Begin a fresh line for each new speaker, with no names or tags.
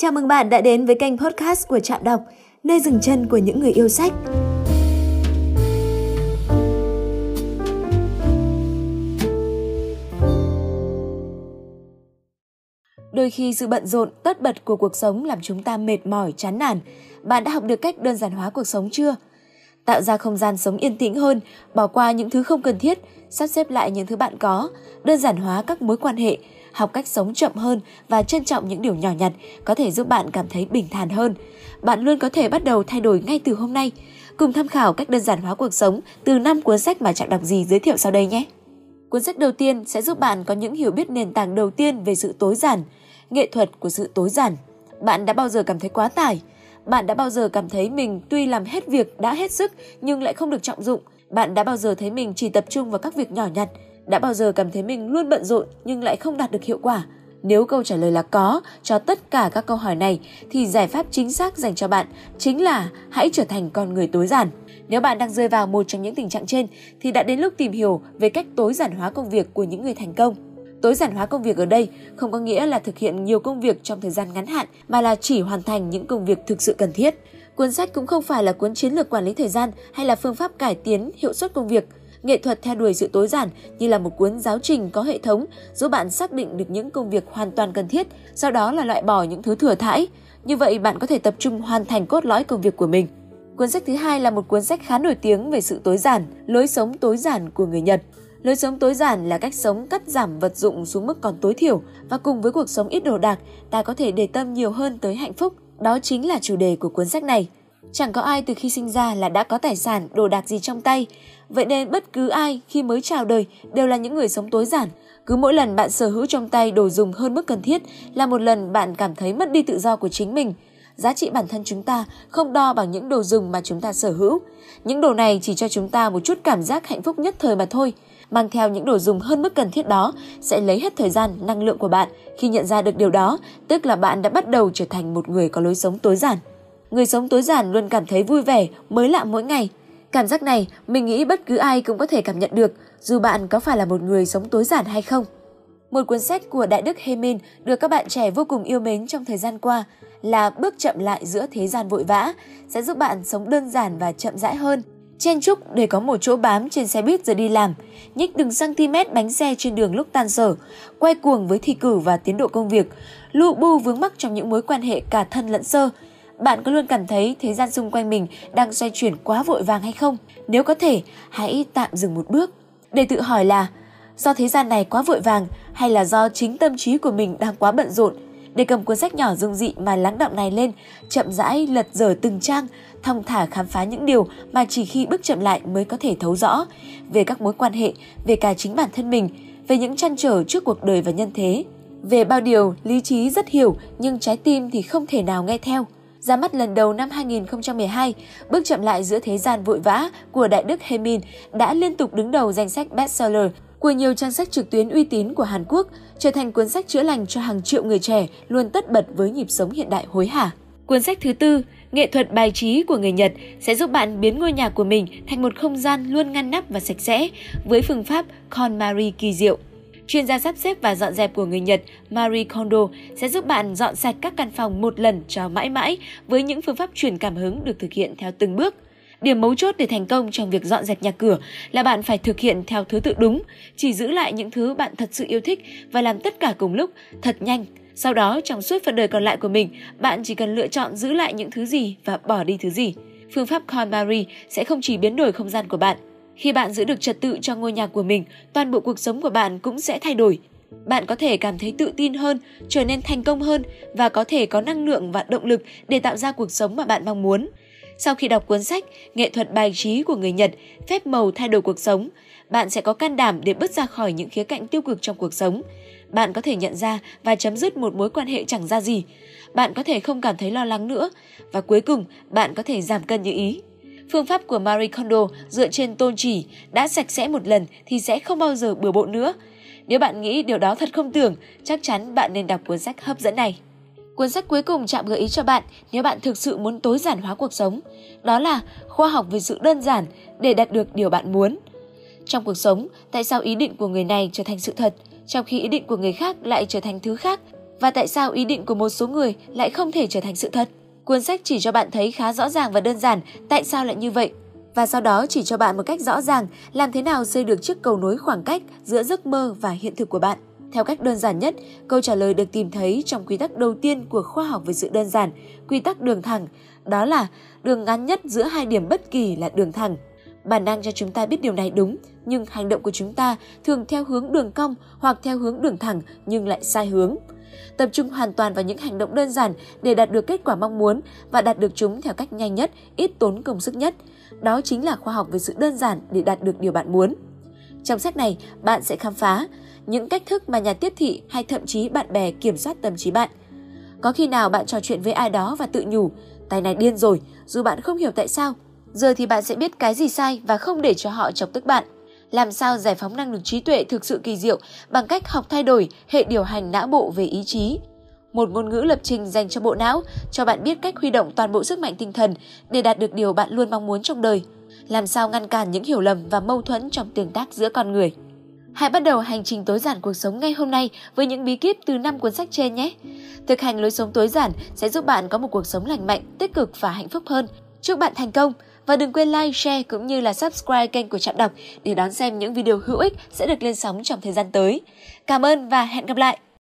Chào mừng bạn đã đến với kênh podcast của Trạm Đọc, nơi dừng chân của những người yêu sách. Đôi khi sự bận rộn, tất bật của cuộc sống làm chúng ta mệt mỏi, chán nản. Bạn đã học được cách đơn giản hóa cuộc sống chưa? Tạo ra không gian sống yên tĩnh hơn, bỏ qua những thứ không cần thiết, sắp xếp lại những thứ bạn có, đơn giản hóa các mối quan hệ, học cách sống chậm hơn và trân trọng những điều nhỏ nhặt có thể giúp bạn cảm thấy bình thản hơn. Bạn luôn có thể bắt đầu thay đổi ngay từ hôm nay. Cùng tham khảo cách đơn giản hóa cuộc sống từ 5 cuốn sách mà Trạng đọc gì giới thiệu sau đây nhé. Cuốn sách đầu tiên sẽ giúp bạn có những hiểu biết nền tảng đầu tiên về sự tối giản, nghệ thuật của sự tối giản. Bạn đã bao giờ cảm thấy quá tải? Bạn đã bao giờ cảm thấy mình tuy làm hết việc đã hết sức nhưng lại không được trọng dụng? Bạn đã bao giờ thấy mình chỉ tập trung vào các việc nhỏ nhặt đã bao giờ cảm thấy mình luôn bận rộn nhưng lại không đạt được hiệu quả? Nếu câu trả lời là có cho tất cả các câu hỏi này, thì giải pháp chính xác dành cho bạn chính là hãy trở thành con người tối giản. Nếu bạn đang rơi vào một trong những tình trạng trên, thì đã đến lúc tìm hiểu về cách tối giản hóa công việc của những người thành công. Tối giản hóa công việc ở đây không có nghĩa là thực hiện nhiều công việc trong thời gian ngắn hạn, mà là chỉ hoàn thành những công việc thực sự cần thiết. Cuốn sách cũng không phải là cuốn chiến lược quản lý thời gian hay là phương pháp cải tiến hiệu suất công việc Nghệ thuật theo đuổi sự tối giản như là một cuốn giáo trình có hệ thống giúp bạn xác định được những công việc hoàn toàn cần thiết, sau đó là loại bỏ những thứ thừa thãi. Như vậy bạn có thể tập trung hoàn thành cốt lõi công việc của mình. Cuốn sách thứ hai là một cuốn sách khá nổi tiếng về sự tối giản, lối sống tối giản của người Nhật. Lối sống tối giản là cách sống cắt giảm vật dụng xuống mức còn tối thiểu và cùng với cuộc sống ít đồ đạc, ta có thể để tâm nhiều hơn tới hạnh phúc. Đó chính là chủ đề của cuốn sách này. Chẳng có ai từ khi sinh ra là đã có tài sản, đồ đạc gì trong tay. Vậy nên bất cứ ai khi mới chào đời đều là những người sống tối giản. Cứ mỗi lần bạn sở hữu trong tay đồ dùng hơn mức cần thiết là một lần bạn cảm thấy mất đi tự do của chính mình. Giá trị bản thân chúng ta không đo bằng những đồ dùng mà chúng ta sở hữu. Những đồ này chỉ cho chúng ta một chút cảm giác hạnh phúc nhất thời mà thôi. Mang theo những đồ dùng hơn mức cần thiết đó sẽ lấy hết thời gian, năng lượng của bạn. Khi nhận ra được điều đó, tức là bạn đã bắt đầu trở thành một người có lối sống tối giản. Người sống tối giản luôn cảm thấy vui vẻ, mới lạ mỗi ngày. Cảm giác này, mình nghĩ bất cứ ai cũng có thể cảm nhận được, dù bạn có phải là một người sống tối giản hay không. Một cuốn sách của Đại Đức Hemin được các bạn trẻ vô cùng yêu mến trong thời gian qua là Bước chậm lại giữa thế gian vội vã, sẽ giúp bạn sống đơn giản và chậm rãi hơn. Chen chúc để có một chỗ bám trên xe buýt giờ đi làm, nhích từng cm bánh xe trên đường lúc tan sở, quay cuồng với thi cử và tiến độ công việc, lụ bu vướng mắc trong những mối quan hệ cả thân lẫn sơ, bạn có luôn cảm thấy thế gian xung quanh mình đang xoay chuyển quá vội vàng hay không? Nếu có thể, hãy tạm dừng một bước để tự hỏi là do thế gian này quá vội vàng hay là do chính tâm trí của mình đang quá bận rộn để cầm cuốn sách nhỏ dung dị mà lắng động này lên, chậm rãi lật dở từng trang, thong thả khám phá những điều mà chỉ khi bước chậm lại mới có thể thấu rõ về các mối quan hệ, về cả chính bản thân mình, về những chăn trở trước cuộc đời và nhân thế. Về bao điều, lý trí rất hiểu nhưng trái tim thì không thể nào nghe theo ra mắt lần đầu năm 2012, bước chậm lại giữa thế gian vội vã của Đại Đức Hemin đã liên tục đứng đầu danh sách bestseller của nhiều trang sách trực tuyến uy tín của Hàn Quốc, trở thành cuốn sách chữa lành cho hàng triệu người trẻ luôn tất bật với nhịp sống hiện đại hối hả. Cuốn sách thứ tư, Nghệ thuật bài trí của người Nhật sẽ giúp bạn biến ngôi nhà của mình thành một không gian luôn ngăn nắp và sạch sẽ với phương pháp KonMari kỳ diệu. Chuyên gia sắp xếp và dọn dẹp của người Nhật Marie Kondo sẽ giúp bạn dọn sạch các căn phòng một lần cho mãi mãi với những phương pháp truyền cảm hứng được thực hiện theo từng bước. Điểm mấu chốt để thành công trong việc dọn dẹp nhà cửa là bạn phải thực hiện theo thứ tự đúng, chỉ giữ lại những thứ bạn thật sự yêu thích và làm tất cả cùng lúc, thật nhanh. Sau đó, trong suốt phần đời còn lại của mình, bạn chỉ cần lựa chọn giữ lại những thứ gì và bỏ đi thứ gì. Phương pháp KonMari sẽ không chỉ biến đổi không gian của bạn, khi bạn giữ được trật tự cho ngôi nhà của mình, toàn bộ cuộc sống của bạn cũng sẽ thay đổi. Bạn có thể cảm thấy tự tin hơn, trở nên thành công hơn và có thể có năng lượng và động lực để tạo ra cuộc sống mà bạn mong muốn. Sau khi đọc cuốn sách Nghệ thuật bài trí của người Nhật, phép màu thay đổi cuộc sống, bạn sẽ có can đảm để bước ra khỏi những khía cạnh tiêu cực trong cuộc sống. Bạn có thể nhận ra và chấm dứt một mối quan hệ chẳng ra gì. Bạn có thể không cảm thấy lo lắng nữa và cuối cùng bạn có thể giảm cân như ý. Phương pháp của Marie Kondo dựa trên tôn chỉ đã sạch sẽ một lần thì sẽ không bao giờ bừa bộn nữa. Nếu bạn nghĩ điều đó thật không tưởng, chắc chắn bạn nên đọc cuốn sách hấp dẫn này. Cuốn sách cuối cùng chạm gợi ý cho bạn nếu bạn thực sự muốn tối giản hóa cuộc sống. Đó là khoa học về sự đơn giản để đạt được điều bạn muốn. Trong cuộc sống, tại sao ý định của người này trở thành sự thật, trong khi ý định của người khác lại trở thành thứ khác? Và tại sao ý định của một số người lại không thể trở thành sự thật? Cuốn sách chỉ cho bạn thấy khá rõ ràng và đơn giản tại sao lại như vậy. Và sau đó chỉ cho bạn một cách rõ ràng làm thế nào xây được chiếc cầu nối khoảng cách giữa giấc mơ và hiện thực của bạn. Theo cách đơn giản nhất, câu trả lời được tìm thấy trong quy tắc đầu tiên của khoa học về sự đơn giản, quy tắc đường thẳng, đó là đường ngắn nhất giữa hai điểm bất kỳ là đường thẳng. Bản năng cho chúng ta biết điều này đúng, nhưng hành động của chúng ta thường theo hướng đường cong hoặc theo hướng đường thẳng nhưng lại sai hướng. Tập trung hoàn toàn vào những hành động đơn giản để đạt được kết quả mong muốn và đạt được chúng theo cách nhanh nhất, ít tốn công sức nhất. Đó chính là khoa học về sự đơn giản để đạt được điều bạn muốn. Trong sách này, bạn sẽ khám phá những cách thức mà nhà tiếp thị hay thậm chí bạn bè kiểm soát tâm trí bạn. Có khi nào bạn trò chuyện với ai đó và tự nhủ, tay này điên rồi, dù bạn không hiểu tại sao. Giờ thì bạn sẽ biết cái gì sai và không để cho họ chọc tức bạn. Làm sao giải phóng năng lực trí tuệ thực sự kỳ diệu bằng cách học thay đổi hệ điều hành não bộ về ý chí. Một ngôn ngữ lập trình dành cho bộ não, cho bạn biết cách huy động toàn bộ sức mạnh tinh thần để đạt được điều bạn luôn mong muốn trong đời. Làm sao ngăn cản những hiểu lầm và mâu thuẫn trong tương tác giữa con người. Hãy bắt đầu hành trình tối giản cuộc sống ngay hôm nay với những bí kíp từ 5 cuốn sách trên nhé. Thực hành lối sống tối giản sẽ giúp bạn có một cuộc sống lành mạnh, tích cực và hạnh phúc hơn. Chúc bạn thành công và đừng quên like, share cũng như là subscribe kênh của Trạm Đọc để đón xem những video hữu ích sẽ được lên sóng trong thời gian tới. Cảm ơn và hẹn gặp lại!